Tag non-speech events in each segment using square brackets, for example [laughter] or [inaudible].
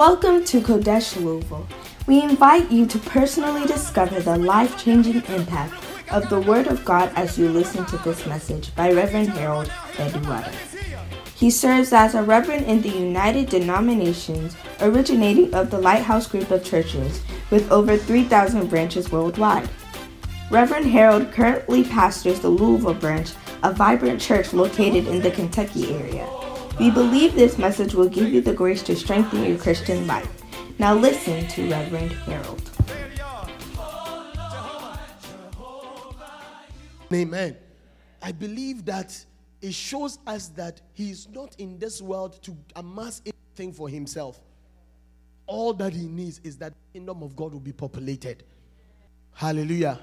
Welcome to Qodesh Louisville. We invite you to personally discover the life changing impact of the Word of God as you listen to this message by Reverend Harold Beduwada. He serves as a reverend in the United Denominations, originating of the Lighthouse Group of Churches, with over 3,000 branches worldwide. Reverend Harold currently pastors the Louisville branch, a vibrant church located in the Kentucky area. We believe this message will give you the grace to strengthen your Christian life. Now listen to Reverend Harold. Amen. I believe that it shows us that he is not in this world to amass anything for himself. All that he needs is that the kingdom of God will be populated. Hallelujah.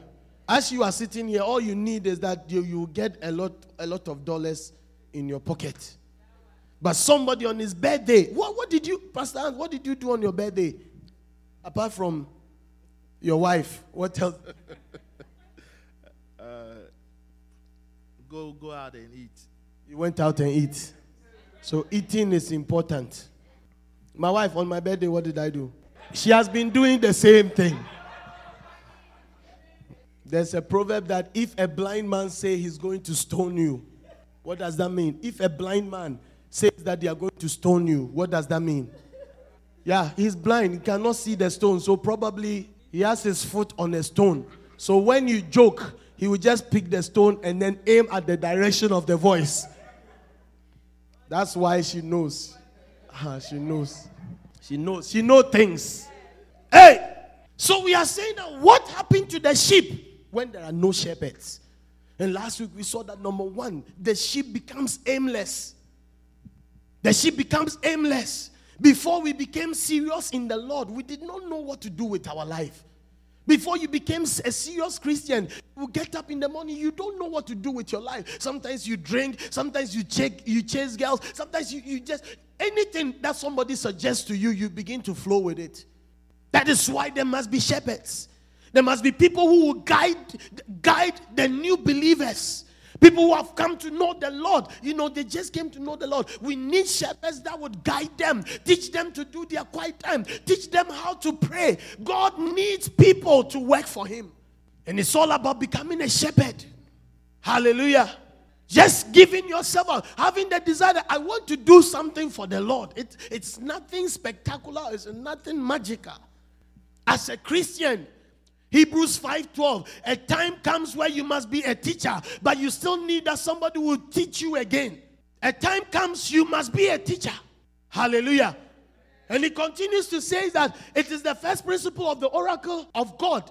As you are sitting here, all you need is that you, you get a lot, a lot of dollars in your pocket. But somebody on his birthday, what, what did you, Pastor Hans, what did you do on your birthday? Apart from your wife, what else? [laughs] Uh, go go out and eat. You went out and eat. So eating is important. My wife on my birthday, what did I do? She has been doing the same thing. There's a proverb that if a blind man say he's going to stone you, what does that mean? If a blind man says that they are going to stone you, what does that mean? Yeah, he's blind, he cannot see the stone, so probably he has his foot on a stone. So when you joke, he will just pick the stone and then aim at the direction of the voice. That's why she knows. Ah, she knows. She knows. She knows things. Hey! So we are saying that what happened to the sheep when there are no shepherds? And last week we saw that number one, the sheep becomes aimless. The sheep becomes aimless. Before we became serious in the Lord, we did not know what to do with our life. Before you became a serious Christian, you get up in the morning, you don't know what to do with your life. Sometimes you drink, sometimes you you chase girls, sometimes you, you just anything that somebody suggests to you, you begin to flow with it. That is why there must be shepherds. There must be people who will guide guide the new believers. People who have come to know the Lord, you know, they just came to know the Lord. We need shepherds that would guide them, teach them to do their quiet time, teach them how to pray. God needs people to work for Him. And it's all about becoming a shepherd. Hallelujah. Just giving yourself up, having the desire I want to do something for the Lord. It, it's nothing spectacular, it's nothing magical. As a Christian, Hebrews 5:12. A time comes where you must be a teacher, but you still need that somebody will teach you again. A time comes you must be a teacher. Hallelujah. And he continues to say that it is the first principle of the oracle of God.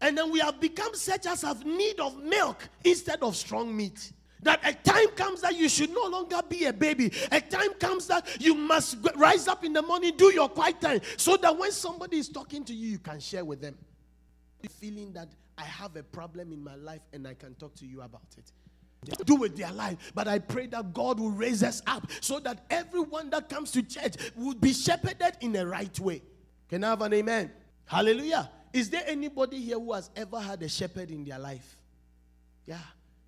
And then we have become such as have need of milk instead of strong meat. That a time comes that you should no longer be a baby. A time comes that you must rise up in the morning, do your quiet time, so that when somebody is talking to you, you can share with them feeling that I have a problem in my life and I can talk to you about it. Do with their life, but I pray that God will raise us up so that everyone that comes to church will be shepherded in the right way. Can I have an amen? Hallelujah. Is there anybody here who has ever had a shepherd in their life? Yeah,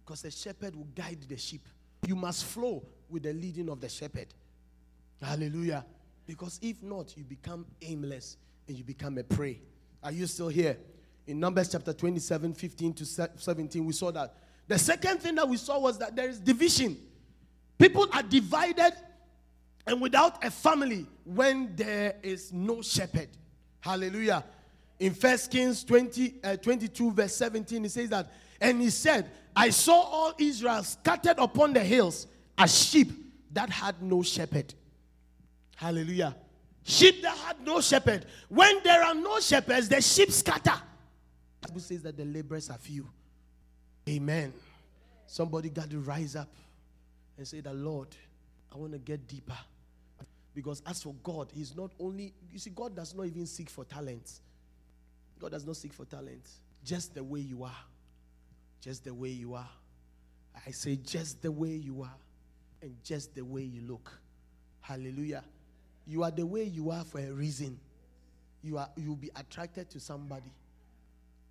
because the shepherd will guide the sheep. You must flow with the leading of the shepherd. Hallelujah. Because if not, you become aimless and you become a prey. Are you still here? In Numbers chapter 27, 15 to 17, we saw that. The second thing that we saw was that there is division. People are divided and without a family when there is no shepherd. Hallelujah. In First Kings 20, uh, 22, verse 17, he says that, and he said, I saw all Israel scattered upon the hills as sheep that had no shepherd. Hallelujah. Sheep that had no shepherd. When there are no shepherds, the sheep scatter. Bible says that the laborers are few. Amen. Somebody got to rise up and say that Lord, I want to get deeper. Because as for God, He's not only, you see, God does not even seek for talents. God does not seek for talents. Just the way you are. Just the way you are. I say, just the way you are. And just the way you look. Hallelujah. You are the way you are for a reason. You are you'll be attracted to somebody.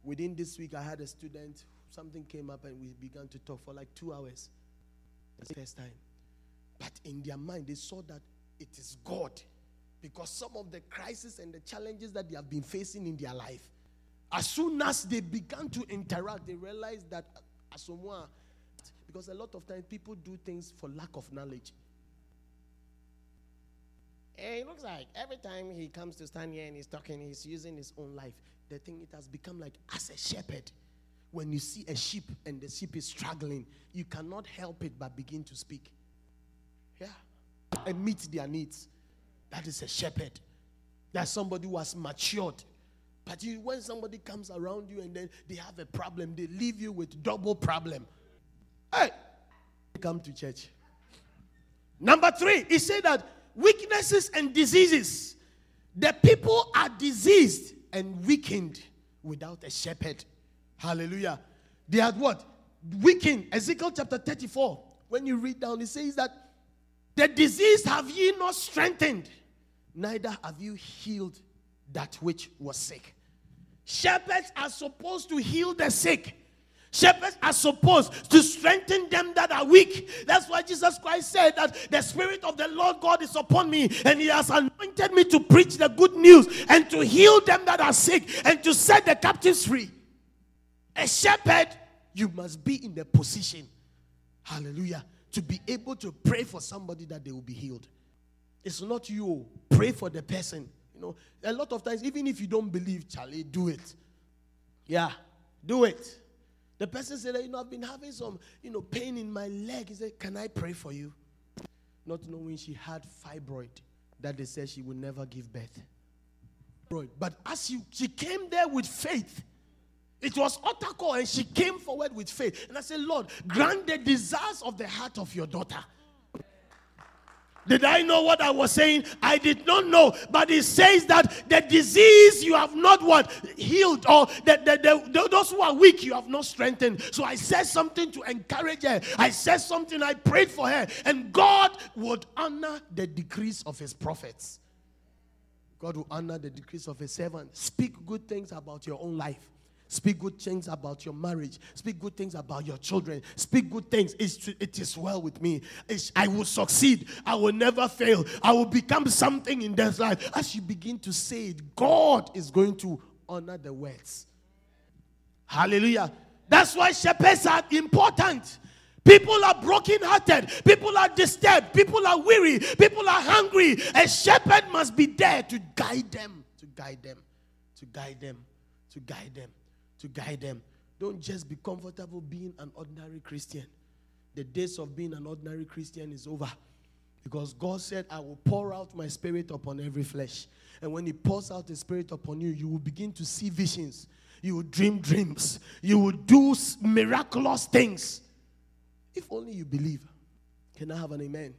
Within this week, I had a student, something came up and we began to talk for like two hours. That's the first time. But in their mind, they saw that it is God because some of the crises and the challenges that they have been facing in their life, as soon as they began to interact, they realized that uh, Asamoah, because a lot of times people do things for lack of knowledge. And it looks like every time he comes to stand here and he's talking, he's using his own life. The thing it has become like as a shepherd, when you see a sheep and the sheep is struggling, you cannot help it but begin to speak. Yeah. And meet their needs. That is a shepherd. That's somebody who has matured. But you, when somebody comes around you and then they have a problem, they leave you with double problem. Hey, come to church. Number three, he said that weaknesses and diseases. The people are diseased and weakened without a shepherd. Hallelujah. They had what? Weakened. Ezekiel chapter 34. When you read down, it says that the disease have ye not strengthened, neither have you healed that which was sick. Shepherds are supposed to heal the sick. Shepherds are supposed to strengthen them that are weak. That's why Jesus Christ said that the Spirit of the Lord God is upon me, and He has anointed me to preach the good news and to heal them that are sick and to set the captives free. A shepherd, you must be in the position, hallelujah, to be able to pray for somebody that they will be healed. It's not you. Oh, pray for the person. You know, a lot of times, even if you don't believe, Charlie, do it. Yeah, do it. The person said, you know, I've been having some, you know, pain in my leg. He said, Can I pray for you? Not knowing she had fibroid that they said she would never give birth. But as you, she came there with faith, it was utter call, and she came forward with faith. And I said, Lord, grant the desires of the heart of your daughter. Did I know what I was saying? I did not know. But it says that the disease you have not what healed, or the, those who are weak you have not strengthened. So I said something to encourage her. I said something, I prayed for her. And God would honor the decrees of his prophets. God will honor the decrees of his servants. Speak good things about your own life. Speak good things about your marriage. Speak good things about your children. Speak good things. It's, it is well with me. It's, I will succeed. I will never fail. I will become something in this life. As you begin to say it, God is going to honor the words. Hallelujah. That's why shepherds are important. People are broken-hearted. People are disturbed. People are weary. People are hungry. A shepherd must be there to guide them, to guide them, to guide them, to guide them to guide them. Don't just be comfortable being an ordinary Christian. The days of being an ordinary Christian is over. Because God said, I will pour out my spirit upon every flesh. And when He pours out His spirit upon you, you will begin to see visions. You will dream dreams. You will do miraculous things. If only you believe. Can I have an amen?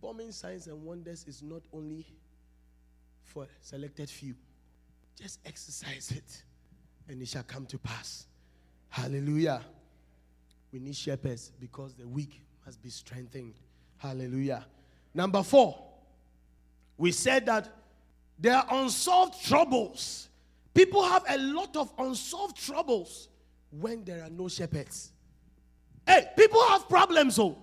Performing signs and wonders is not only for selected few. Just exercise it and it shall come to pass. Hallelujah. We need shepherds because the weak must be strengthened. Hallelujah. Number four, we said that there are unsolved troubles. People have a lot of unsolved troubles when there are no shepherds. Hey, people have problems, oh.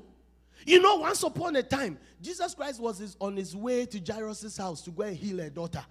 You know, once upon a time, Jesus Christ was on his way to Jairus' house to go and heal a daughter.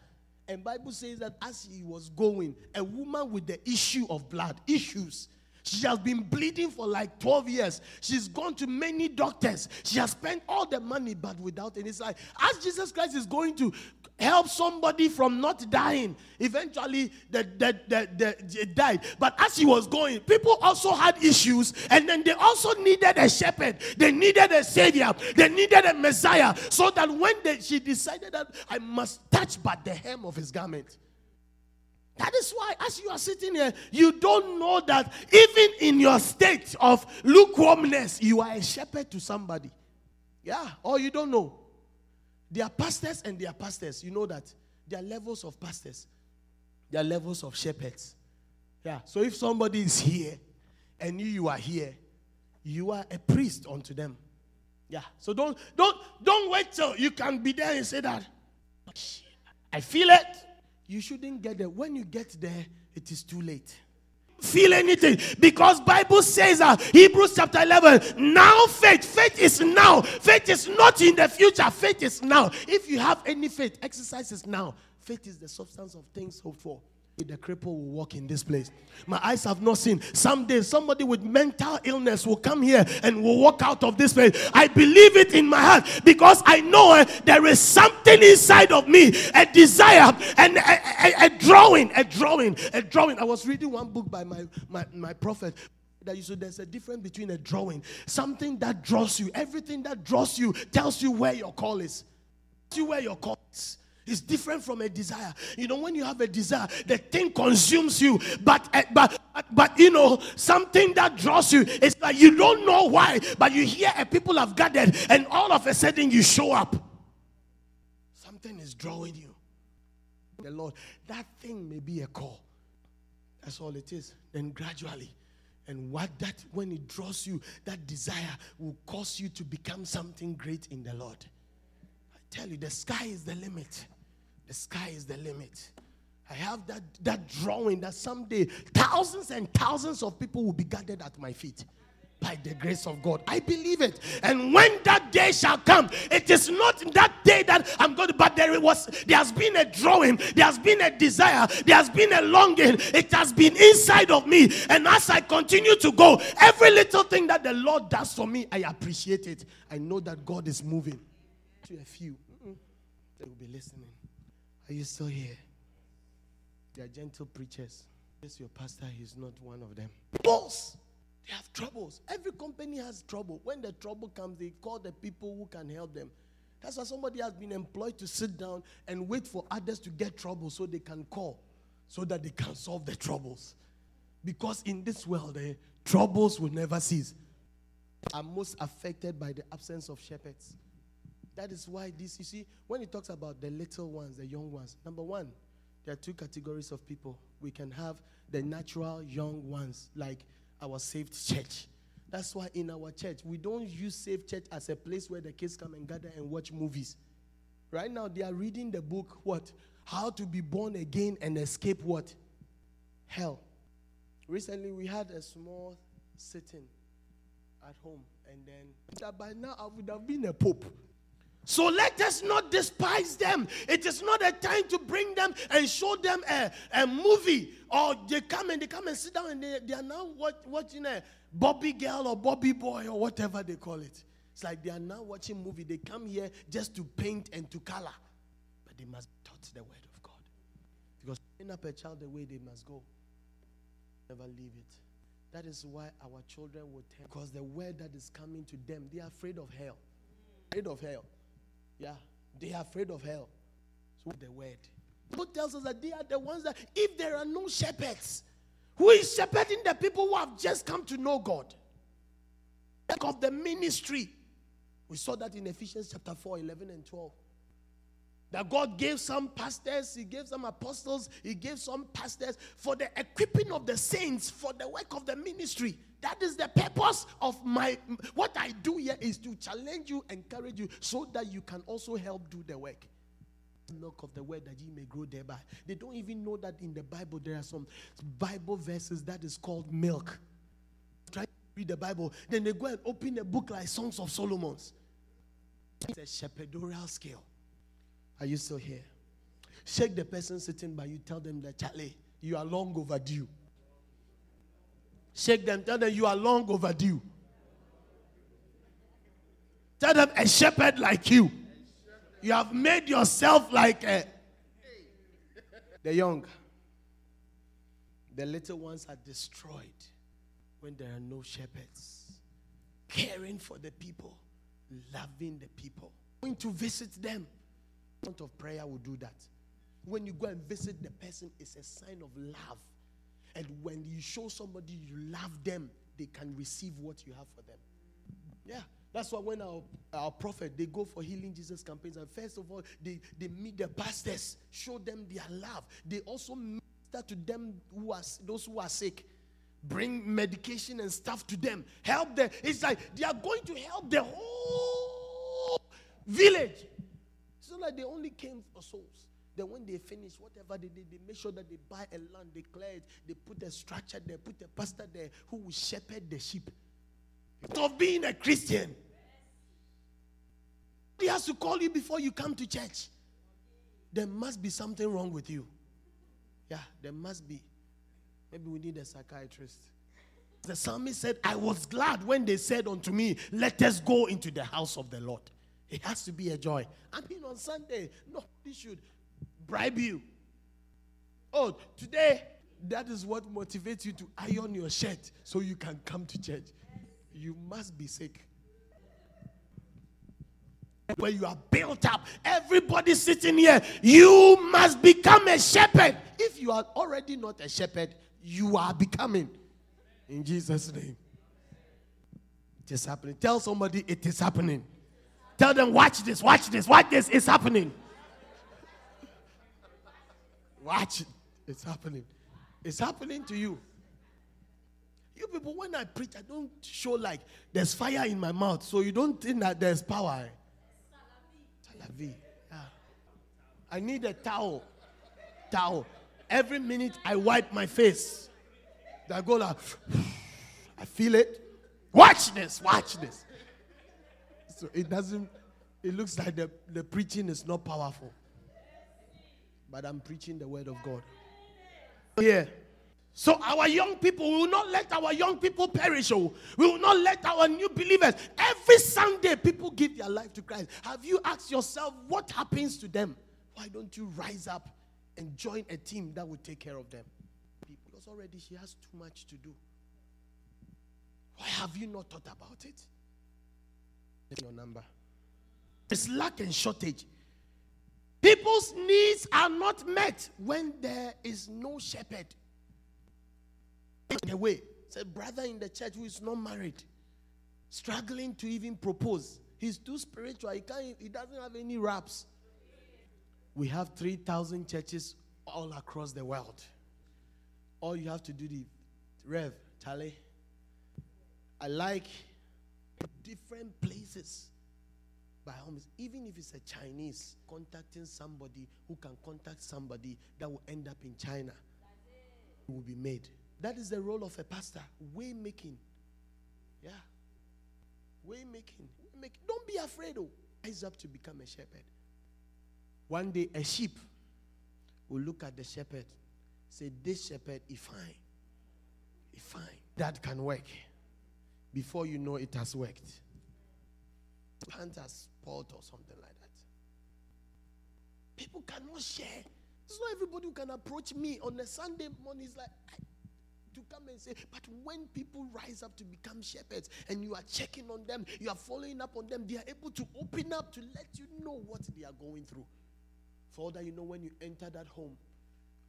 And Bible says that as he was going, a woman with the issue of blood, issues, she has been bleeding for like 12 years. She's gone to many doctors. She has spent all the money, but without any sign. As Jesus Christ is going to help somebody from not dying. Eventually, the, the, the, died. But as he was going, people also had issues, and then they also needed a shepherd. They needed a savior. They needed a Messiah. So that when they, she decided that I must touch but the hem of his garment. That is why, as you are sitting here, you don't know that even in your state of lukewarmness, you are a shepherd to somebody. Yeah, or you don't know. There are pastors and there are pastors. You know that. There are levels of pastors. There are levels of shepherds. Yeah. So if somebody is here and you, you are here, you are a priest unto them. Yeah. So don't don't don't wait till you can be there and say that. I feel it. You shouldn't get there. When you get there, it is too late. Feel anything. Because bible says uh, hebrews chapter 11 now faith faith is now. Faith is not in the future faith is now. If you have any faith exercise is now. Faith is the substance of things hoped for the cripple will walk in this place. My eyes have not seen. Someday, somebody with mental illness will come here and will walk out of this place. I believe it in my heart because I know uh, there is something inside of me a desire and a, a, a, drawing, a drawing, a drawing. I was reading one book by my, my, my prophet that you said there's a difference between a drawing, something that draws you, everything that draws you tells you where your call is. Tells you where your call is. It's different from a desire. You know, when you have a desire, the thing consumes you. But uh, but but you know, something that draws you. It's like you don't know why, but you hear a people have gathered, and all of a sudden you show up. Something is drawing you. The Lord, that thing may be a call. That's all it is. Then gradually. And what that when it draws you, that desire will cause you to become something great in the Lord. I tell you, the sky is the limit. The sky is the limit. I have that, that drawing that someday thousands and thousands of people will be gathered at my feet by the grace of God. I believe it. And when that day shall come, it is not that day that I'm going to, but there was, there has been a drawing, there has been a desire, there has been a longing, it has been inside of me. And as I continue to go, every little thing that the Lord does for me, I appreciate it. I know that God is moving. To a few, they will be listening. Are you still here? They are gentle preachers. Yes, your pastor is not one of them. Boss, they have troubles. Every company has trouble. When the trouble comes, they call the people who can help them. That's why somebody has been employed to sit down and wait for others to get trouble so they can call, so that they can solve the troubles. Because in this world, eh, troubles will never cease. Are most affected by the absence of shepherds. That is why this, you see, when he talks about the little ones, the young ones, number one, there are two categories of people. We can have the natural young ones, like our saved church. That's why in our church, we don't use saved church as a place where the kids come and gather and watch movies. Right now, they are reading the book, what? How to be born again and escape what? Hell. Recently, we had a small sitting at home, and then by now I would have been a pope. So let us not despise them. It is not a time to bring them and show them a, a movie. Or they come and they come and sit down and they, they are now watch, watching a Bobby girl or Bobby boy or whatever they call it. It's like they are now watching movie. They come here just to paint and to color. But they must touch the word of God. Because train up a child the way they must go. Never leave it. That is why our children will tell. Because the word that is coming to them, they are afraid of hell. Afraid of hell. Yeah, they are afraid of hell. So the word. Bible tells us that they are the ones that if there are no shepherds, who is shepherding the people who have just come to know God? Back of the ministry. We saw that in Ephesians chapter 4, 11 and 12. That God gave some pastors, He gave some apostles, He gave some pastors for the equipping of the saints for the work of the ministry. That is the purpose of my what I do here is to challenge you, encourage you, so that you can also help do the work. Milk of the word that ye may grow thereby. They don't even know that in the Bible there are some Bible verses that is called milk. Try to read the Bible, then they go and open a book like Songs of Solomon's. It's a shepherdorial scale. Are you still here? Shake the person sitting by you, tell them that Charlie, you are long overdue. Shake them, tell them you are long overdue. Tell them a shepherd like you. You have made yourself like a. The young. The little ones are destroyed when there are no shepherds. Caring for the people, loving the people, going to visit them. Amount of prayer will do that. When you go and visit the person, it's a sign of love. And when you show somebody you love them, they can receive what you have for them. Yeah. That's why when our, our prophet they go for healing Jesus campaigns, and first of all, they, they meet the pastors, show them their love. They also minister to them who are those who are sick. Bring medication and stuff to them. Help them. It's like they are going to help the whole village. It's not like they only came for souls. Then when they finish, whatever they did, they make sure that they buy a land, they clear it, they put a structure there, put a pastor there who will shepherd the sheep. Of being a Christian. He has to call you before you come to church. There must be something wrong with you. Yeah, there must be. Maybe we need a psychiatrist. The psalmist said, I was glad when they said unto me, Let us go into the house of the Lord. It has to be a joy. I mean, on Sunday, nobody should bribe you. Oh, today, that is what motivates you to iron your shirt so you can come to church. You must be sick. When you are built up, everybody sitting here, you must become a shepherd. If you are already not a shepherd, you are becoming. In Jesus' name. It is happening. Tell somebody it is happening. Tell them, watch this, watch this, watch this. It's happening. Watch it. It's happening. It's happening to you. You people, when I preach, I don't show like there's fire in my mouth, so you don't think that there's power. Eh? Talavi. Yeah. I need a towel. Towel. Every minute I wipe my face. I go like, [sighs] I feel it. Watch this, watch this. So it doesn't, it looks like the, the preaching is not powerful. But I'm preaching the word of God. Yeah. So our young people, we will not let our young people perish. Oh. We will not let our new believers. Every Sunday, people give their life to Christ. Have you asked yourself what happens to them? Why don't you rise up and join a team that will take care of them? Because already she has too much to do. Why have you not thought about it? Your number. It's lack and shortage. People's needs are not met when there is no shepherd. In The way, it's a brother in the church who is not married, struggling to even propose. He's too spiritual. He can't. He doesn't have any raps. We have three thousand churches all across the world. All you have to do, the Rev Charlie. I like different places by homes, even if it's a Chinese contacting somebody who can contact somebody that will end up in China, it will be made. That is the role of a pastor. Way making. Yeah. Way making. Way making. Don't be afraid, oh. Rise up to become a shepherd. One day, a sheep will look at the shepherd, say, This shepherd is fine. Is fine. That can work. Before you know it has worked. Plant has spoiled or something like that. People cannot share. It's not everybody who can approach me on a Sunday morning. It's like, I, to come and say, but when people rise up to become shepherds and you are checking on them, you are following up on them, they are able to open up to let you know what they are going through. That you know, when you enter that home,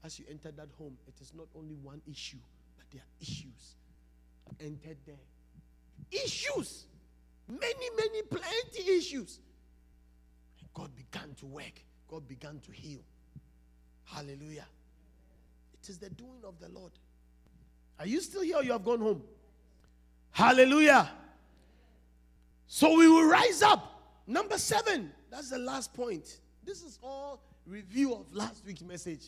as you enter that home, it is not only one issue, but there are issues. Entered there. Issues. Many, many, plenty issues. And God began to work, God began to heal. Hallelujah. It is the doing of the Lord. Are you still here or you have gone home? Hallelujah. So we will rise up. Number seven. That's the last point. This is all review of last week's message.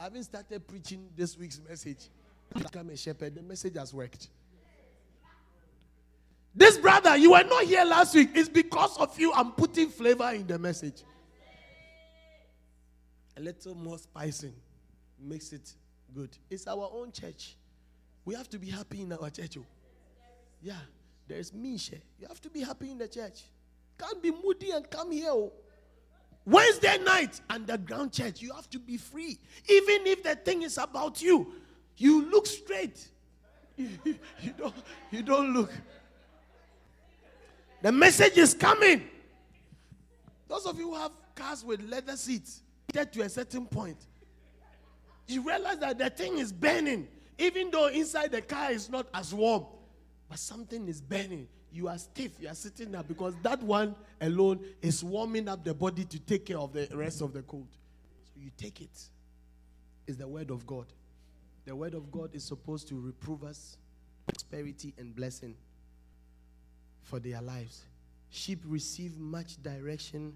I haven't started preaching this week's message. Become a shepherd. The message has worked. This brother, you were not here last week. It's because of you I'm putting flavor in the message. A little more spicing makes it good. It's our own church. We have to be happy in our church. Oh. Yeah, there's me share. You have to be happy in the church. Can't be moody and come here. Oh. Wednesday night, underground church, you have to be free. Even if the thing is about you, you look straight. [laughs] you, don't, you don't look. The message is coming. Those of you who have cars with leather seats, get to a certain point, you realize that the thing is burning. Even though inside the car is not as warm, but something is burning. You are stiff, you are sitting there because that one alone is warming up the body to take care of the rest of the cold. So you take it. It's the word of God. The word of God is supposed to reprove us prosperity and blessing for their lives. Sheep receive much direction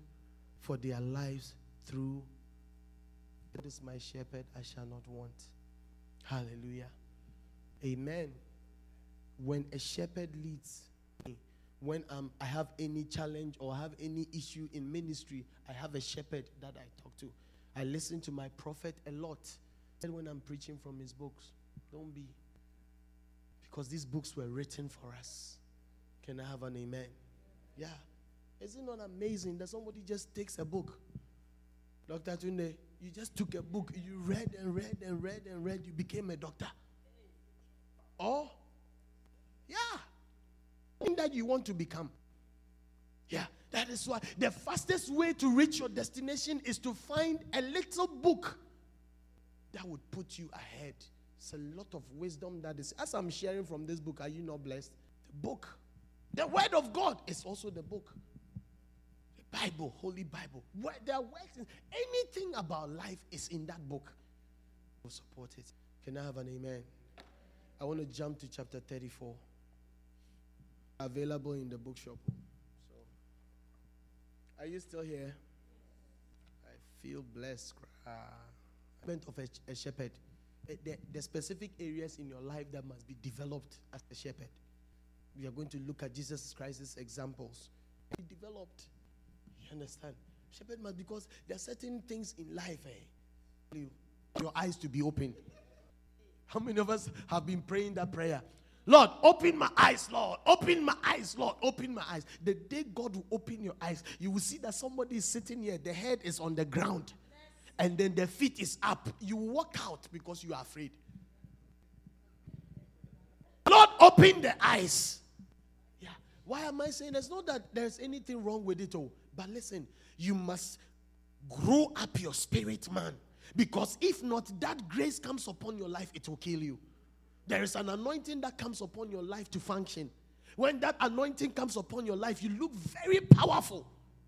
for their lives through It is my shepherd, I shall not want. Hallelujah. Amen. When a shepherd leads me, when um, I have any challenge or have any issue in ministry, I have a shepherd that I talk to. I listen to my prophet a lot. And when I'm preaching from his books, don't be. Because these books were written for us. Can I have an amen? Yeah. Isn't it not amazing that somebody just takes a book? Dr. Tunde, you just took a book, you read and read and read and read, you became a doctor. Or, yeah, thing that you want to become. Yeah, that is why the fastest way to reach your destination is to find a little book that would put you ahead. It's a lot of wisdom that is. As I'm sharing from this book, are you not blessed? The book. The Word of God is also the book. The Bible, Holy Bible. Where there are words, anything about life is in that book. We'll support it. Can I have an amen? I want to jump to chapter 34. Available in the bookshop. So, are you still here? I feel blessed. Of a, a shepherd. Eh, the, the specific areas in your life that must be developed as a shepherd. We are going to look at Jesus Christ's examples. He developed. You understand? Shepherd must because there are certain things in life, eh? Your eyes to be opened. How many of us have been praying that prayer? Lord, open my eyes, Lord. Open my eyes, Lord. Open my eyes. The day God will open your eyes, you will see that somebody is sitting here, the head is on the ground, and then the feet is up. You walk out because you are afraid. Lord, open the eyes. Why am I saying it's not that there's anything wrong with it all, but listen, you must grow up your spirit, man. Because if not, that grace comes upon your life, it will kill you. There is an anointing that comes upon your life to function. When that anointing comes upon your life, you look very powerful.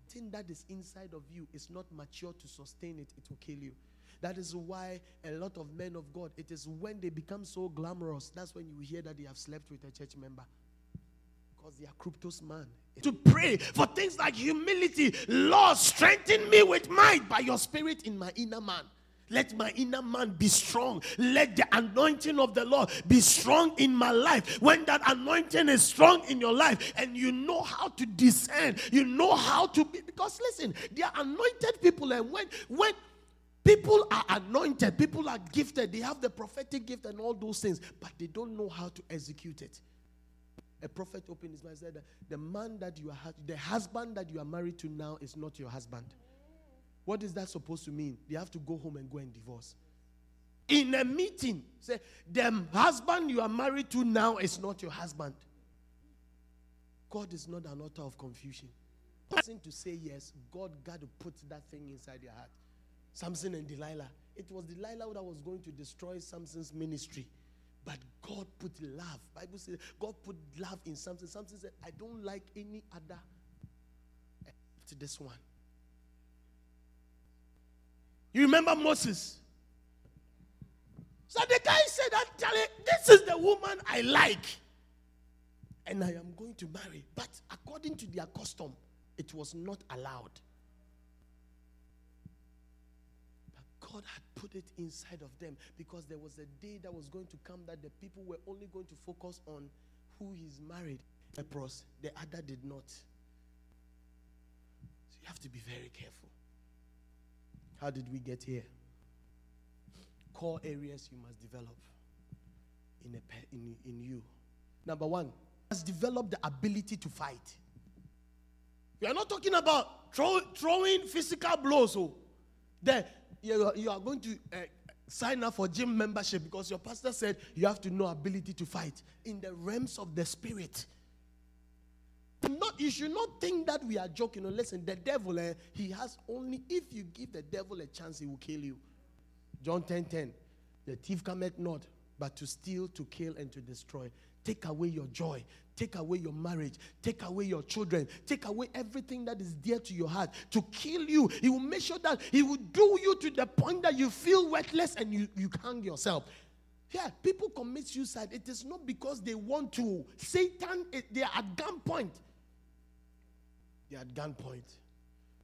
Thing that is inside of you is not mature to sustain it, it will kill you. That is why a lot of men of God, it is when they become so glamorous, that's when you hear that they have slept with a church member. Because they are kryptos man. To pray for things like humility. Lord, strengthen me with might by your spirit in my inner man. Let my inner man be strong. Let the anointing of the Lord be strong in my life. When that anointing is strong in your life and you know how to discern, you know how to be. Because listen, they are anointed people, and when when people are anointed, people are gifted, they have the prophetic gift and all those things, but they don't know how to execute it. A prophet opened his mouth and said, The man that you are, the husband that you are married to now is not your husband. What is that supposed to mean? They have to go home and go and divorce. In a meeting, say, the husband you are married to now is not your husband. God is not an author of confusion. Person to say yes, God got to put that thing inside your heart. Samson and Delilah. It was Delilah that was going to destroy Samson's ministry. But God put love. Bible says God put love in something. Something said, I don't like any other to this one. You remember Moses? So the guy said, Actually, this is the woman I like. And I am going to marry. But according to their custom, it was not allowed. But God had put it inside of them because there was a day that was going to come that the people were only going to focus on who he's married. Leprous, the other did not. So you have to be very careful. How did we get here? Core areas you must develop in, a, in, in you. Number one, must develop the ability to fight. We are not talking about throw, throwing physical blows. Oh. then you are, you are going to uh, sign up for gym membership because your pastor said you have to know ability to fight in the realms of the spirit. Not, you should not think that we are joking. No, listen, the devil, eh, he has only, if you give the devil a chance, he will kill you. John 10 10. The thief cometh not, but to steal, to kill, and to destroy. Take away your joy. Take away your marriage. Take away your children. Take away everything that is dear to your heart to kill you. He will make sure that He will do you to the point that you feel worthless and you, you hang yourself. Yeah, people commit suicide. It is not because they want to. Satan, eh, they are at gunpoint. They are at gunpoint.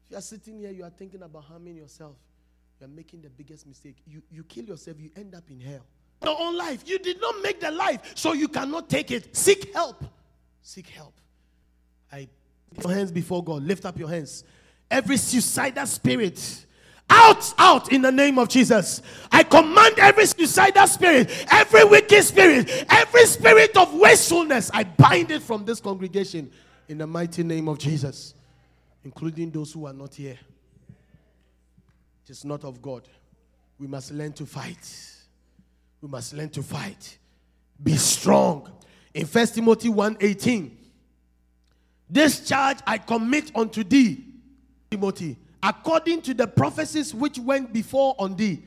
You are sitting here, you are thinking about harming yourself. you're making the biggest mistake. You, you kill yourself, you end up in hell. Your own life. You did not make the life, so you cannot take it. Seek help. Seek help. I your hands before God. Lift up your hands. Every suicidal spirit. Out, out in the name of Jesus. I command every suicidal spirit, every wicked spirit, every spirit of wastefulness, I bind it from this congregation in the mighty name of Jesus, including those who are not here. It is not of God. We must learn to fight. We must learn to fight. Be strong. In First Timothy 1:18, this charge I commit unto thee, Timothy, according to the prophecies which went before on thee,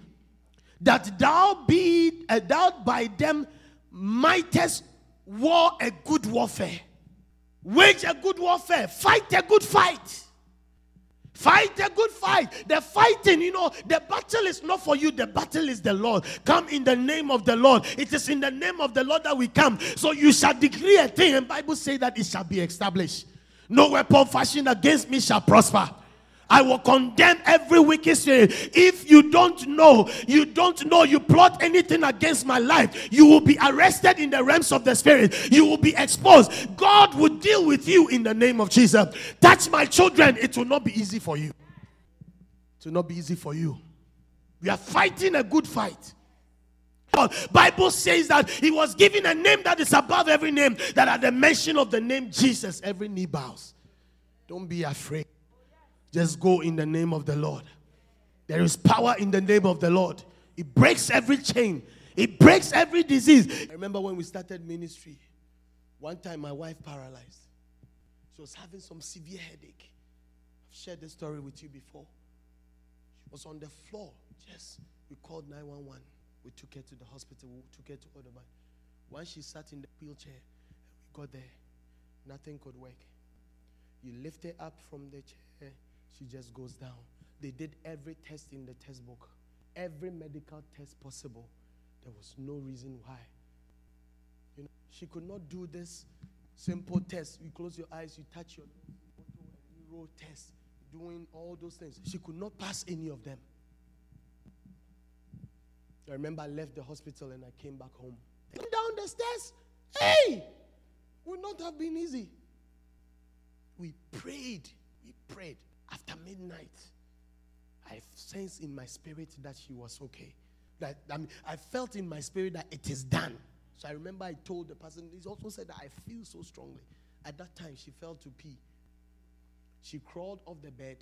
that thou be uh, thou by them mightest war a good warfare. Wage a good warfare. Fight a good fight. Fight a good fight. The fighting, you know, the battle is not for you, the battle is the Lord. Come in the name of the Lord. It is in the name of the Lord that we come. So you shall decree a thing, and Bible say that it shall be established. No weapon fashioned against me shall prosper. I will condemn every wicked spirit. If you don't know, you don't know, you plot anything against my life, you will be arrested in the realms of the spirit. You will be exposed. God will deal with you in the name of Jesus. Touch my children, it will not be easy for you. It will not be easy for you. We are fighting a good fight. Bible says that he was given a name that is above every name, that at the mention of the name Jesus, every knee bows. Don't be afraid. Just go in the name of the Lord. There is power in the name of the Lord. It breaks every chain, it breaks every disease. I remember when we started ministry, one time my wife paralyzed. She was having some severe headache. I've shared this story with you before. She was on the floor. Yes, we called 911. We took her to the hospital. We took her to Audubon. Once she sat in the wheelchair, we got there. Nothing could work. You lift her up from the chair she just goes down. They did every test in the test book, every medical test possible. There was no reason why. You know, she could not do this simple test. You close your eyes, you touch your you roll test, doing all those things. She could not pass any of them. I remember I left the hospital and I came back home. Came down the stairs. Hey! Would not have been easy. We prayed. We prayed after midnight, I sensed in my spirit that she was okay. That I, mean, I felt in my spirit that it is done. So I remember I told the person, he also said that I feel so strongly. At that time, she fell to pee. She crawled off the bed,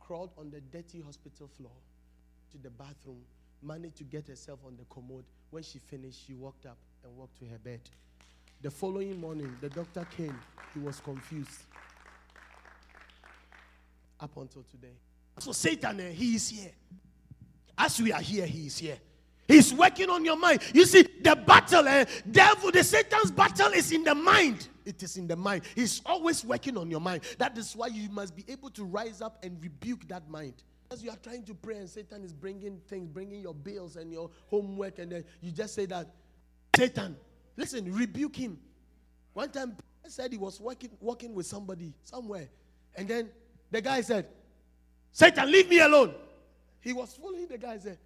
crawled on the dirty hospital floor to the bathroom, managed to get herself on the commode. When she finished, she walked up and walked to her bed. The following morning, the doctor came. He was confused up until today. So Satan, uh, he is here. As we are here, he is here. He's working on your mind. You see, the battle, uh, devil, the Satan's battle is in the mind. It is in the mind. He's always working on your mind. That is why you must be able to rise up and rebuke that mind. As you are trying to pray and Satan is bringing things, bringing your bills and your homework, and then you just say that, Satan, listen, rebuke him. One time, I said he was working, working with somebody somewhere, and then the guy said, Satan, leave me alone. He was following the guy. Said,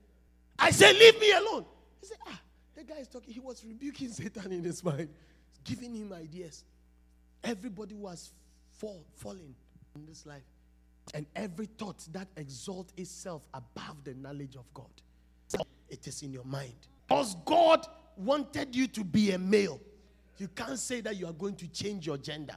I said, leave me alone. He said, ah, the guy is talking. He was rebuking Satan in his mind, giving him ideas. Everybody was fall, falling in this life. And every thought that exalts itself above the knowledge of God, it is in your mind. Because God wanted you to be a male. You can't say that you are going to change your gender.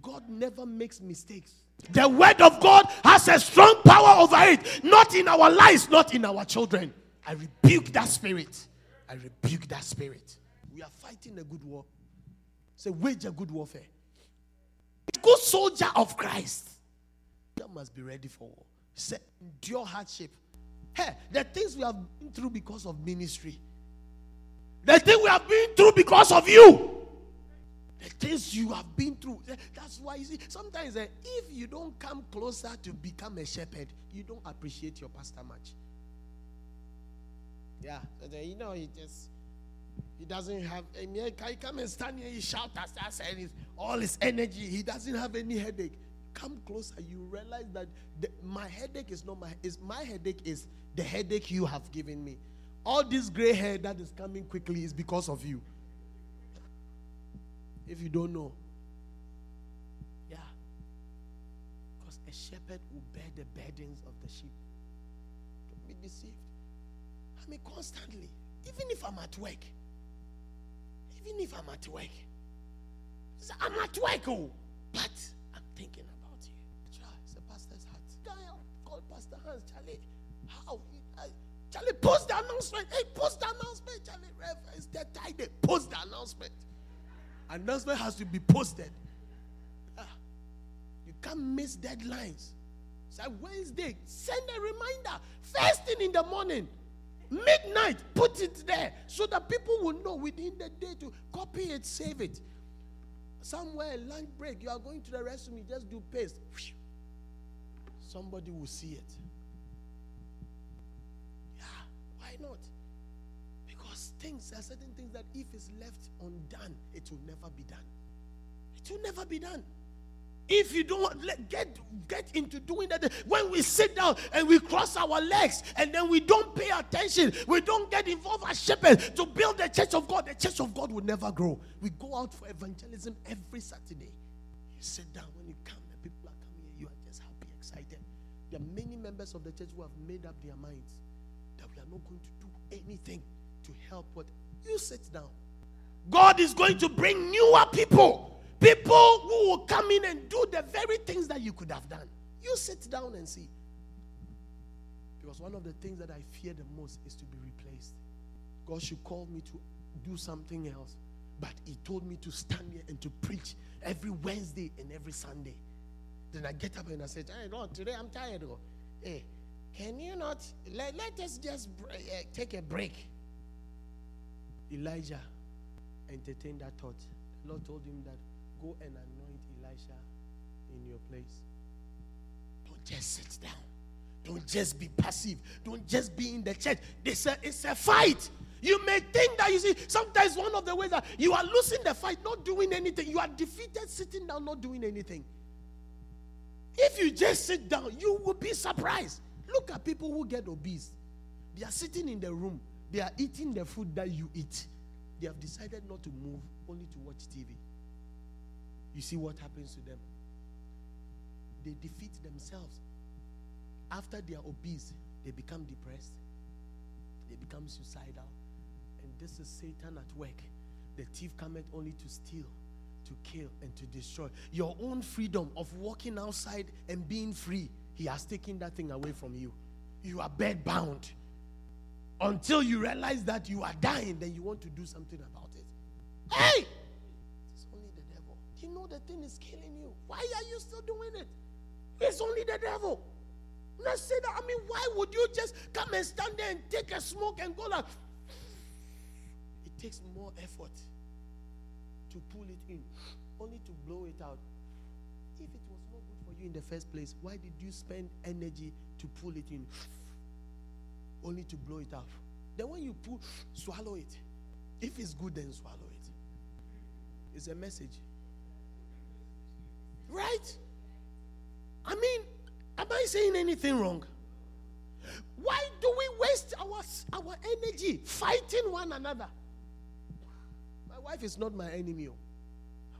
God never makes mistakes. The word of God has a strong power over it, not in our lives, not in our children. I rebuke that spirit. I rebuke that spirit. We are fighting a good war. Say, wage a good warfare. Good soldier of Christ. You must be ready for war. Say, endure hardship. Hey, the things we have been through because of ministry. The thing we have been through because of you. The things you have been through. That's why you see, sometimes uh, if you don't come closer to become a shepherd, you don't appreciate your pastor much. Yeah, you know, he just he doesn't have any. He come and stand here? He shouts shout as and all his energy. He doesn't have any headache. come closer, you realize that the, my headache is not my is my headache is the headache you have given me. All this gray hair that is coming quickly is because of you. If you don't know, yeah, because a shepherd will bear the burdens of the sheep. Don't be deceived. I mean, constantly, even if I'm at work, even if I'm at work, I'm at work, oh, but I'm thinking about you. It's a pastor's heart. Guy, call Pastor Hans, Charlie. How? Charlie, post the announcement. Hey, post the announcement, Charlie. Rev, it's the post the announcement. Announcement has to be posted. Ah, you can't miss deadlines. Like Wednesday, send a reminder. First thing in the morning, midnight, put it there so that people will know within the day to copy it, save it. Somewhere, lunch break, you are going to the restroom, you just do paste. Somebody will see it. Yeah, why not? Things, there are certain things that if it's left undone, it will never be done. It will never be done. If you don't let, get get into doing that, when we sit down and we cross our legs and then we don't pay attention, we don't get involved as shepherds to build the church of God, the church of God will never grow. We go out for evangelism every Saturday. You sit down when you come, the people are coming here, you are just happy, excited. There are many members of the church who have made up their minds that we are not going to do anything to help what you sit down. God is going to bring newer people People who will come in and do the very things that you could have done. You sit down and see. Because one of the things that I fear the most is to be replaced. God should call me to do something else. But He told me to stand here and to preach every Wednesday and every Sunday. Then I get up and I said, Hey, today I'm tired. Oh. Hey, can you not let, let us just uh, take a break? Elijah entertained that thought. The Lord told him that Go and anoint Elisha in your place. Don't just sit down. Don't just be passive. Don't just be in the church. It's a, it's a fight. You may think that you see, sometimes one of the ways that you are losing the fight, not doing anything. You are defeated sitting down, not doing anything. If you just sit down, you will be surprised. Look at people who get obese. They are sitting in the room, they are eating the food that you eat. They have decided not to move, only to watch TV. You see what happens to them? They defeat themselves. After they are obese, they become depressed, they become suicidal. And this is Satan at work. The thief cometh only to steal, to kill, and to destroy. Your own freedom of walking outside and being free, he has taken that thing away from you. You are bed bound. Until you realize that you are dying, then you want to do something about it. Hey! It's only the devil. You know the thing is killing you. Why are you still doing it? It's only the devil. Let's say that. I mean, why would you just come and stand there and take a smoke and go like? It takes more effort to pull it in, only to blow it out. If it was not good for you in the first place, why did you spend energy to pull it in, only to blow it out? Then when you pull, swallow it. If it's good, then swallow it. It's a message. Right? I mean, am I saying anything wrong? Why do we waste our, our energy fighting one another? My wife is not my enemy. Oh.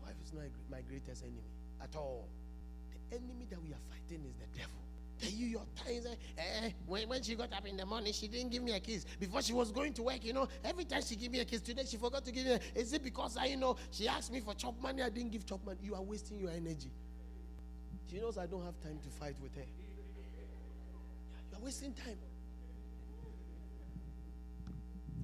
My wife is not my greatest enemy at all. The enemy that we are fighting is the devil. Tell you your times. Eh, when, when she got up in the morning, she didn't give me a kiss. Before she was going to work, you know, every time she give me a kiss, today she forgot to give me a Is it because I, you know, she asked me for chop money, I didn't give chop money? You are wasting your energy. She knows I don't have time to fight with her. You're wasting time.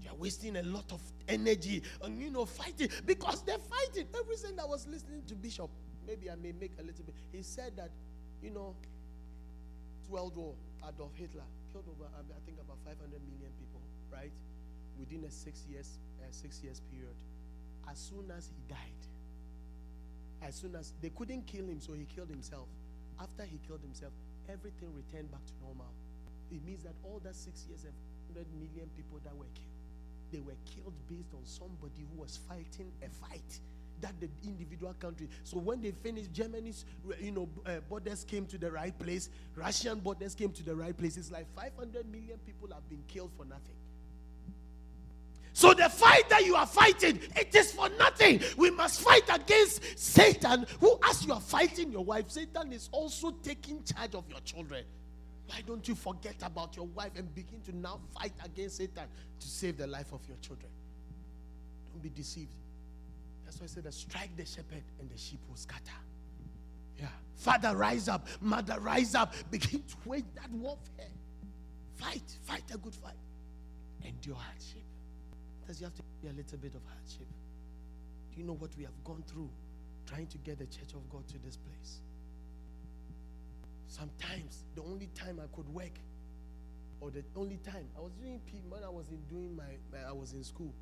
You're wasting a lot of energy on, you know, fighting because they're fighting. Everything I was listening to Bishop, maybe I may make a little bit. He said that, you know, World War, Adolf Hitler killed over, I think, about 500 million people, right? Within a six years, a six years period. As soon as he died, as soon as they couldn't kill him, so he killed himself. After he killed himself, everything returned back to normal. It means that all that six years and 100 million people that were killed, they were killed based on somebody who was fighting a fight that the individual country. So when they finished, Germany's you know uh, borders came to the right place, Russian borders came to the right place. It's like 500 million people have been killed for nothing. So the fight that you are fighting, it is for nothing. We must fight against Satan, who, as you are fighting your wife, Satan is also taking charge of your children. Why don't you forget about your wife and begin to now fight against Satan to save the life of your children? Don't be deceived. That's why I said strike the shepherd and the sheep will scatter. Yeah. Father, rise up. Mother, rise up. [laughs] Begin to wage that warfare. Fight. Fight a good fight. Endure hardship. Because you have to be a little bit of hardship. Do you know what we have gone through trying to get the church of God to this place? Sometimes the only time I could work, or the only time I was doing P when I was in doing my, my I was in school,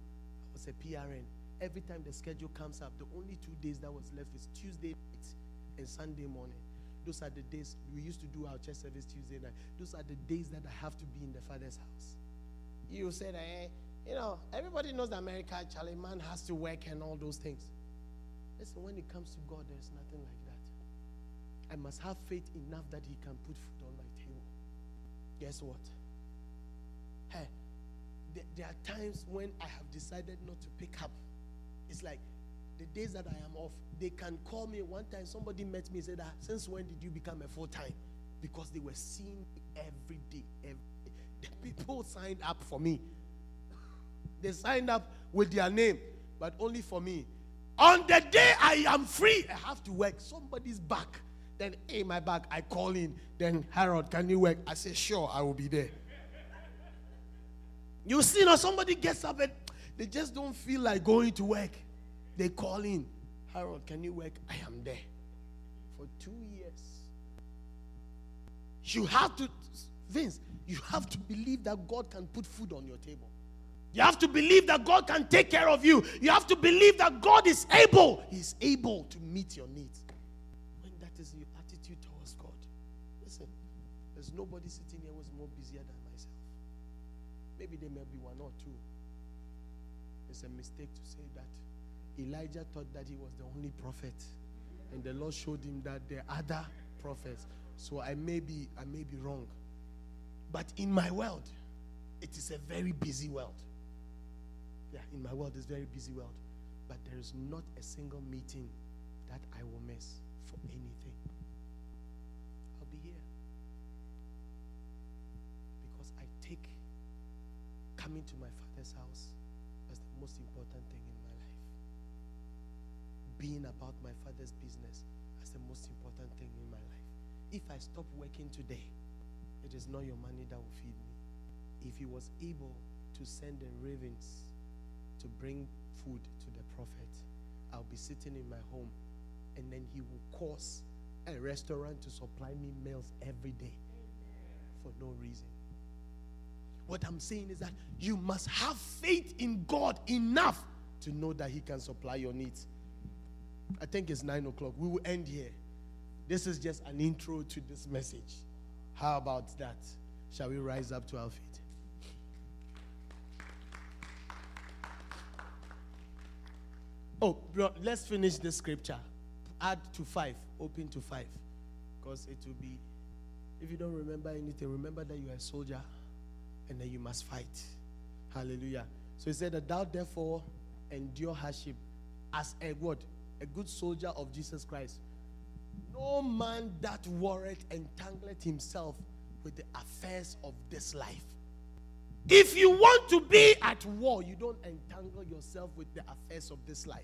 I was a PRN. Every time the schedule comes up, the only two days that was left is Tuesday night and Sunday morning. Those are the days we used to do our church service Tuesday night. Those are the days that I have to be in the Father's house. You said, eh, you know, everybody knows that America, Charlie, man has to work and all those things. Listen, when it comes to God, there's nothing like that. I must have faith enough that He can put food on my table. Guess what? Hey, there are times when I have decided not to pick up. It's like the days that I am off, they can call me. One time, somebody met me and said, ah, Since when did you become a full time? Because they were seeing me every day. Every day. The people signed up for me. They signed up with their name, but only for me. On the day I am free, I have to work. Somebody's back. Then, hey, my back, I call in. Then, Harold, can you work? I say, sure, I will be there. You see, now somebody gets up and they just don't feel like going to work. They call in, Harold, can you work? I am there. For two years. You have to, Vince, you have to believe that God can put food on your table. You have to believe that God can take care of you. You have to believe that God is able. He's able to meet your needs. When that is your attitude towards God, listen, there's nobody sitting here who's more busier than myself. Maybe there may be one or two. A mistake to say that. Elijah thought that he was the only prophet. And the Lord showed him that there are other prophets. So I may be I may be wrong. But in my world, it is a very busy world. Yeah, in my world, it's very busy world. But there is not a single meeting that I will miss for anything. I'll be here. Because I take coming to my father's house most important thing in my life. Being about my father's business as the most important thing in my life. If I stop working today, it is not your money that will feed me. If he was able to send the ravens to bring food to the prophet, I'll be sitting in my home and then he will cause a restaurant to supply me meals every day for no reason. What I'm saying is that you must have faith in God enough to know that He can supply your needs. I think it's nine o'clock. We will end here. This is just an intro to this message. How about that? Shall we rise up to our feet? Oh, bro, let's finish the scripture. Add to five, open to five. Because it will be, if you don't remember anything, remember that you are a soldier and then you must fight. Hallelujah. So he said that thou therefore endure hardship as a what? A good soldier of Jesus Christ. No man that worried entangled himself with the affairs of this life. If you want to be at war, you don't entangle yourself with the affairs of this life.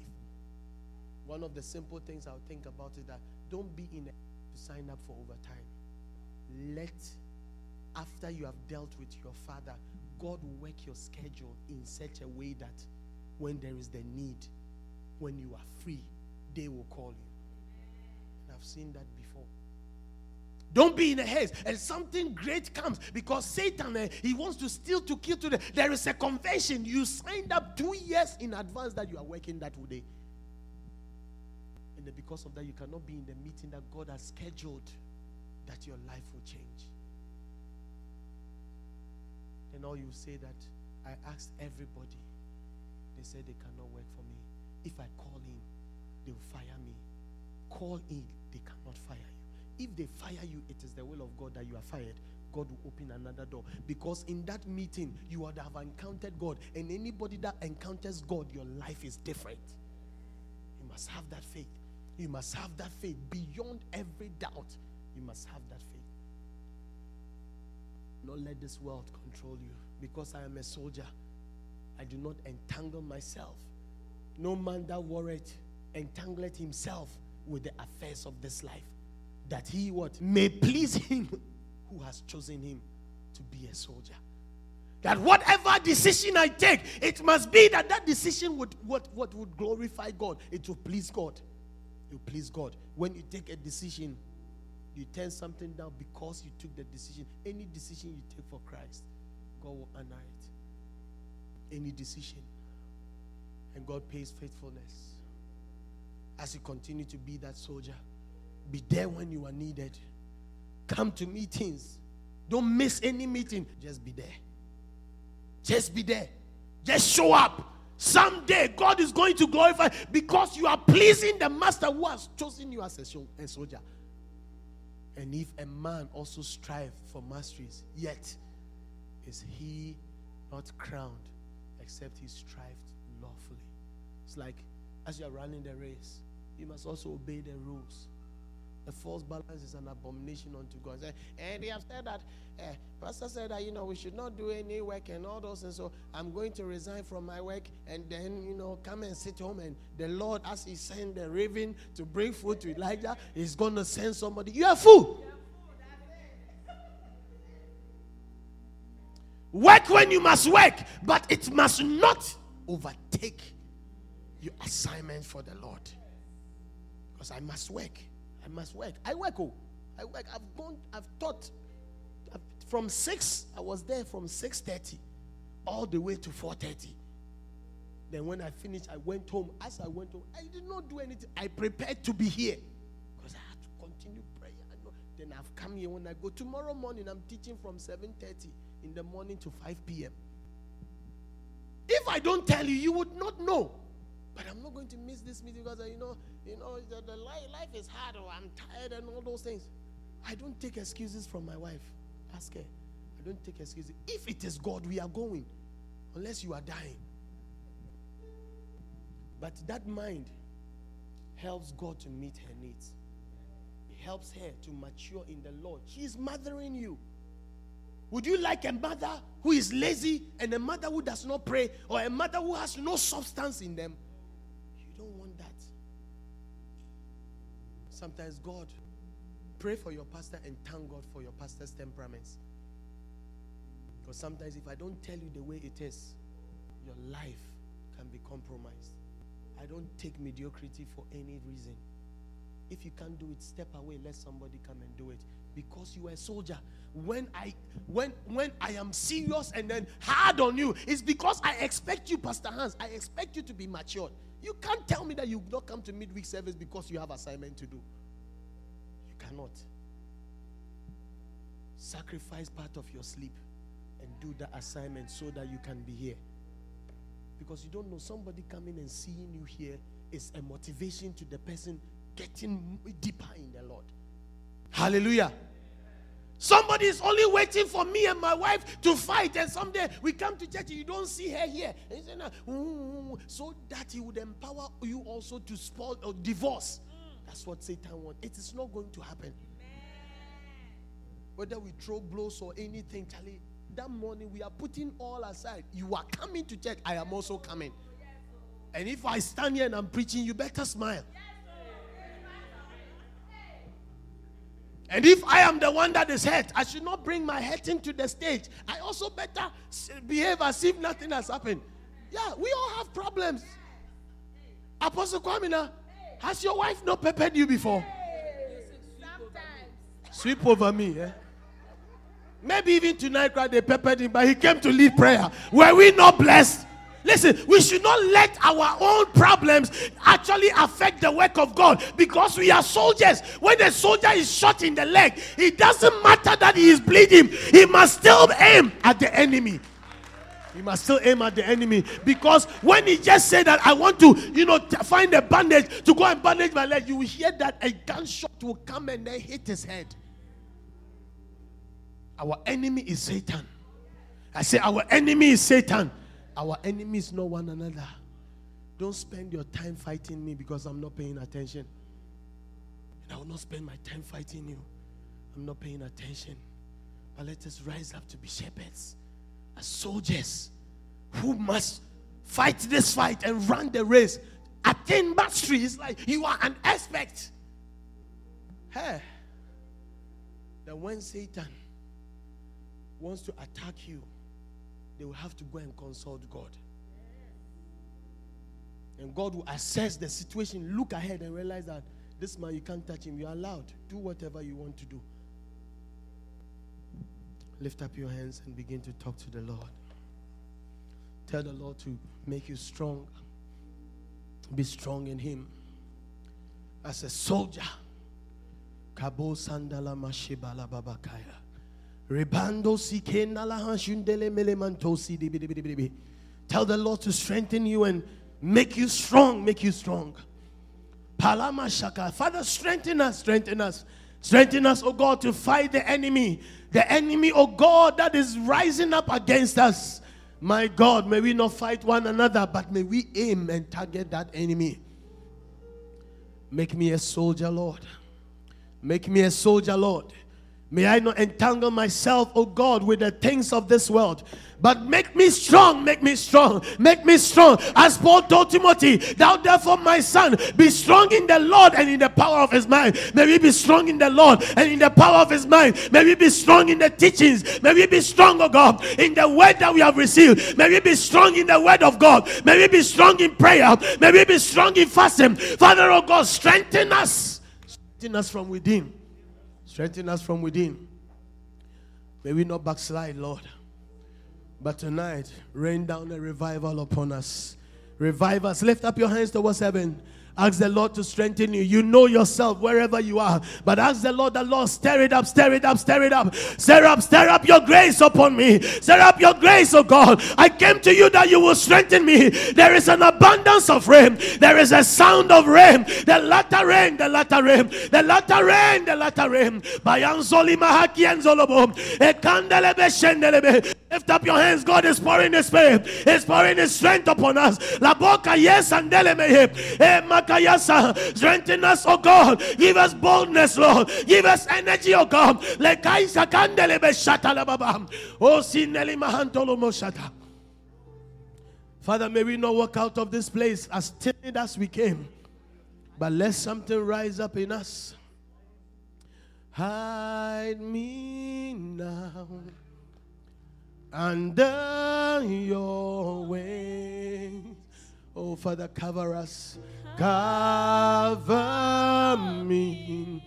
One of the simple things I'll think about is that don't be in a to sign up for overtime. Let after you have dealt with your father, God will work your schedule in such a way that when there is the need, when you are free, they will call you. And I've seen that before. Don't be in a haste. And something great comes because Satan, uh, he wants to steal, to kill today. There is a convention. You signed up two years in advance that you are working that day. And because of that, you cannot be in the meeting that God has scheduled that your life will change. You say that I asked everybody They said they cannot work for me. If I call in, they'll fire me. Call in, they cannot fire you. If they fire you, it is the will of God that you are fired. God will open another door. Because in that meeting, you would have encountered God. And anybody that encounters God, your life is different. You must have that faith. You must have that faith beyond every doubt. You must have that faith. Not let this world control you. Because I am a soldier, I do not entangle myself. No man that worried entangled himself with the affairs of this life. That he what may please him who has chosen him to be a soldier. That whatever decision I take, it must be that that decision would what, what would glorify God. It will please God. It will please God. When you take a decision, you turn something down because you took the decision. Any decision you take for Christ, God will honor it. Any decision. And God pays faithfulness. As you continue to be that soldier, be there when you are needed. Come to meetings. Don't miss any meeting. Just be there. Just be there. Just show up. Someday God is going to glorify because you are pleasing the master who has chosen you as a soldier. And if a man also strive for masteries, yet is he not crowned except he strived lawfully. It's like as you're running the race, you must also obey the rules. A false balance is an abomination unto God. And they have said that, uh, Pastor said that, you know, we should not do any work and all those. And so I'm going to resign from my work and then, you know, come and sit home. And the Lord, as He sent the raven to bring food to Elijah, He's going to send somebody. You are fool. Work when you must work, but it must not overtake your assignment for the Lord. Because I must work. I must work. I work. Oh, I work. I've gone. I've taught. I've, from six, I was there from six thirty, all the way to four thirty. Then when I finished, I went home. As I went home, I did not do anything. I prepared to be here because I had to continue prayer. Then I've come here. When I go tomorrow morning, I'm teaching from seven thirty in the morning to five p.m. If I don't tell you, you would not know. But I'm not going to miss this meeting because, you know, you know, the, the life, life is hard or I'm tired and all those things. I don't take excuses from my wife. Ask her. I don't take excuses. If it is God, we are going. Unless you are dying. But that mind helps God to meet her needs. It helps her to mature in the Lord. She is mothering you. Would you like a mother who is lazy and a mother who does not pray or a mother who has no substance in them? Sometimes God, pray for your pastor and thank God for your pastor's temperaments. Because sometimes if I don't tell you the way it is, your life can be compromised. I don't take mediocrity for any reason. If you can't do it, step away, let somebody come and do it. Because you are a soldier. When I when when I am serious and then hard on you, it's because I expect you, Pastor Hans. I expect you to be matured. You can't tell me that you not come to midweek service because you have assignment to do. You cannot. Sacrifice part of your sleep and do the assignment so that you can be here. Because you don't know somebody coming and seeing you here is a motivation to the person getting deeper in the Lord. Hallelujah. Somebody is only waiting for me and my wife to fight, and someday we come to church you don't see her here. Mm, mm, mm, so that he would empower you also to spoil or divorce. That's what Satan wants. It is not going to happen. Whether we throw blows or anything, Charlie, that morning we are putting all aside. You are coming to church, I am also coming. And if I stand here and I'm preaching, you better smile. And if I am the one that is hurt, I should not bring my hurt into the stage. I also better behave as if nothing has happened. Yeah, we all have problems. Apostle Kwamina, has your wife not peppered you before? Sweep over me, eh? Maybe even tonight, they peppered him, but he came to lead prayer. Were we not blessed? Listen, we should not let our own problems actually affect the work of God because we are soldiers. When a soldier is shot in the leg, it doesn't matter that he is bleeding, he must still aim at the enemy. He must still aim at the enemy because when he just said that I want to, you know, find a bandage to go and bandage my leg, you will hear that a gunshot will come and then hit his head. Our enemy is Satan. I say our enemy is Satan. Our enemies know one another. Don't spend your time fighting me because I'm not paying attention. And I will not spend my time fighting you. I'm not paying attention. But let us rise up to be shepherds, as soldiers who must fight this fight and run the race. Attain mastery is like you are an expert. Hey, that when Satan wants to attack you, they will have to go and consult God. And God will assess the situation, look ahead, and realize that this man, you can't touch him. You're allowed. Do whatever you want to do. Lift up your hands and begin to talk to the Lord. Tell the Lord to make you strong. Be strong in Him. As a soldier. Kabo sandala mashibala babakaya. Rebando melemantosi Tell the Lord to strengthen you and make you strong, make you strong. Palama shaka. Father, strengthen us, strengthen us. Strengthen us, oh God, to fight the enemy. The enemy, oh God, that is rising up against us. My God, may we not fight one another, but may we aim and target that enemy. Make me a soldier, Lord. Make me a soldier, Lord. May I not entangle myself, oh God, with the things of this world. But make me strong, make me strong, make me strong. As Paul told Timothy, Thou therefore, my son, be strong in the Lord and in the power of his mind. May we be strong in the Lord and in the power of his mind. May we be strong in the teachings. May we be strong, oh God, in the word that we have received. May we be strong in the word of God. May we be strong in prayer. May we be strong in fasting. Father, oh God, strengthen us. Strengthen us from within. Strengthen us from within. May we not backslide, Lord. But tonight, rain down a revival upon us. Revive us. Lift up your hands towards heaven. Ask the Lord to strengthen you. You know yourself wherever you are. But ask the Lord, the Lord, stir it up, stir it up, stir it up. Stir up, stir up your grace upon me. Stir up your grace, oh God. I came to you that you will strengthen me. There is an abundance of rain. There is a sound of rain. The latter rain, the latter rain, the latter rain, the latter rain. Bayanzoli mahaki enzolobo. Ekandelebe shendelebe. Lift up your hands. God is pouring His spirit. He's pouring His strength upon us. La boca yes and eh, makayasa. Strengthen us, oh God. Give us boldness, Lord. Give us energy, oh God. Lekaisa kandelebe shata la baba. Oh sineli mahantolo moshata. Father, may we not walk out of this place as timid as we came, but let something rise up in us. Hide me now under your wings. Oh, Father, cover us. Cover me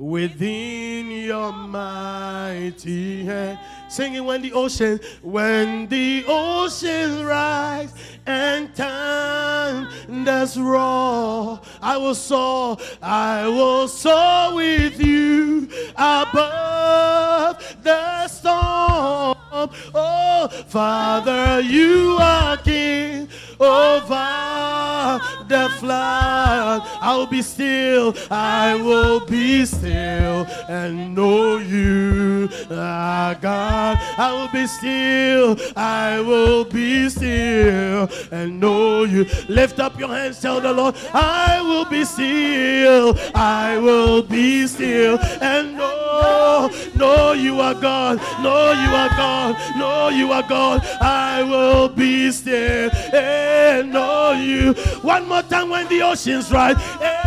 within your mighty hand. Singing when the ocean, when the oceans rise and thunders roar, I will soar, I will soar with you above the storm. Oh, Father, you are King oh, over the flood. I will be still, I will be still and know you are God. I will be still, I will be still and know you. Lift up your hands, tell the Lord, I will be still, I will be still and know, know you are God, No, you are God, No, you are God. I will be still. Eh, hey and know you. One more time when the oceans rise. Eh,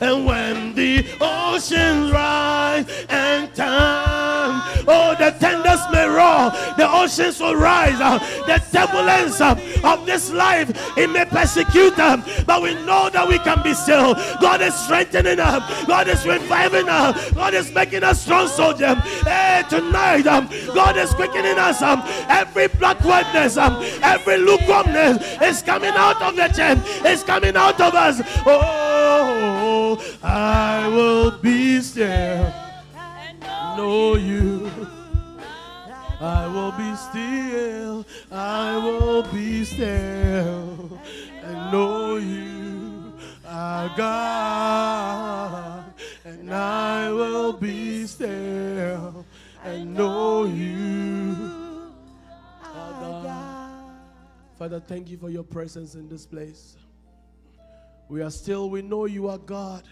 And when the oceans rise and time, oh, the tenders may roar, the oceans will rise. The turbulence of this life, it may persecute them, but we know that we can be still. God is strengthening us, God is reviving us, God is making us strong soldiers. Hey, tonight, um, God is quickening us. Um, every backwardness, um, every lukewarmness is coming out of the church, it's coming out of us. Oh, I will be still. Know you. I will be still. I will be still and know you are God. And I will be still and know you are God. Father, thank you for your presence in this place. We are still, we know you are God.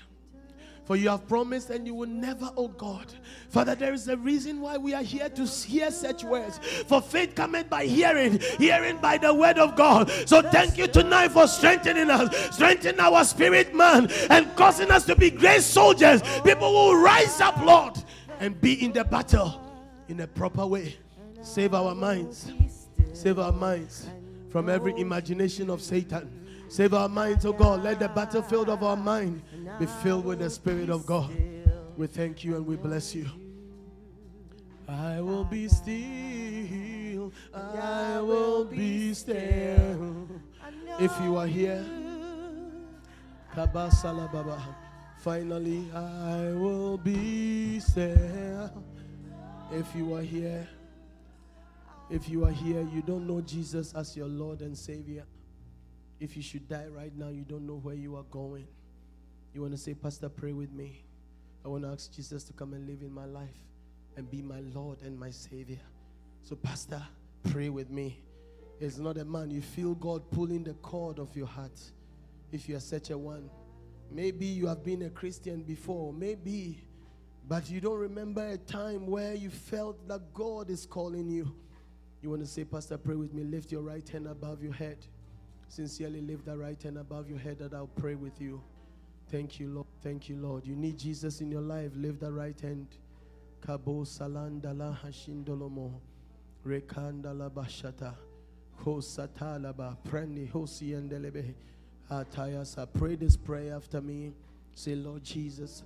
For you have promised and you will never, oh God. Father, there is a reason why we are here to hear such words. For faith cometh by hearing, hearing by the word of God. So thank you tonight for strengthening us, strengthening our spirit man, and causing us to be great soldiers. People will rise up, Lord, and be in the battle in a proper way. Save our minds. Save our minds from every imagination of Satan. Save our minds, oh God. Let the battlefield of our mind be filled with the Spirit of God. We thank you and we bless you. I will be still. I will be still. If you are here, Baba. finally, I will be still. If you are here, if you are here, you don't know Jesus as your Lord and Savior. If you should die right now, you don't know where you are going. You want to say, Pastor, pray with me. I want to ask Jesus to come and live in my life and be my Lord and my Savior. So, Pastor, pray with me. It's not a man. You feel God pulling the cord of your heart. If you are such a one, maybe you have been a Christian before, maybe, but you don't remember a time where you felt that God is calling you. You want to say, Pastor, pray with me. Lift your right hand above your head. Sincerely lift that right hand above your head that I'll pray with you. Thank you, Lord. Thank you, Lord. You need Jesus in your life. Lift that right hand. Kabo salandala hashindolomo. Rekandala bashata. Hosatalaba. Prendi hosi endelebe. Atayasa. Ah, pray this prayer after me. Say, Lord Jesus.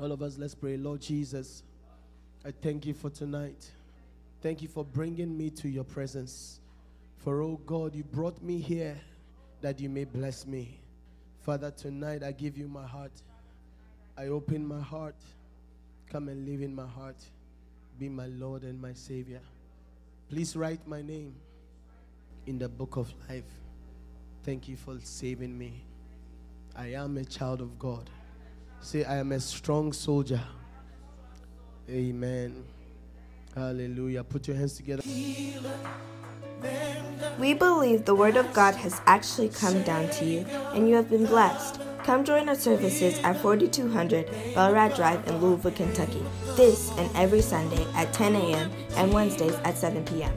All of us, let's pray. Lord Jesus, I thank you for tonight. Thank you for bringing me to your presence. For, oh God, you brought me here that you may bless me. Father, tonight I give you my heart. I open my heart. Come and live in my heart. Be my Lord and my Savior. Please write my name in the book of life. Thank you for saving me. I am a child of God. Say, I am a strong soldier. Amen. Hallelujah. Put your hands together. We believe the Word of God has actually come down to you, and you have been blessed. Come join our services at 4200 Belrad Drive in Louisville, Kentucky, this and every Sunday at 10 a.m. and Wednesdays at 7 p.m.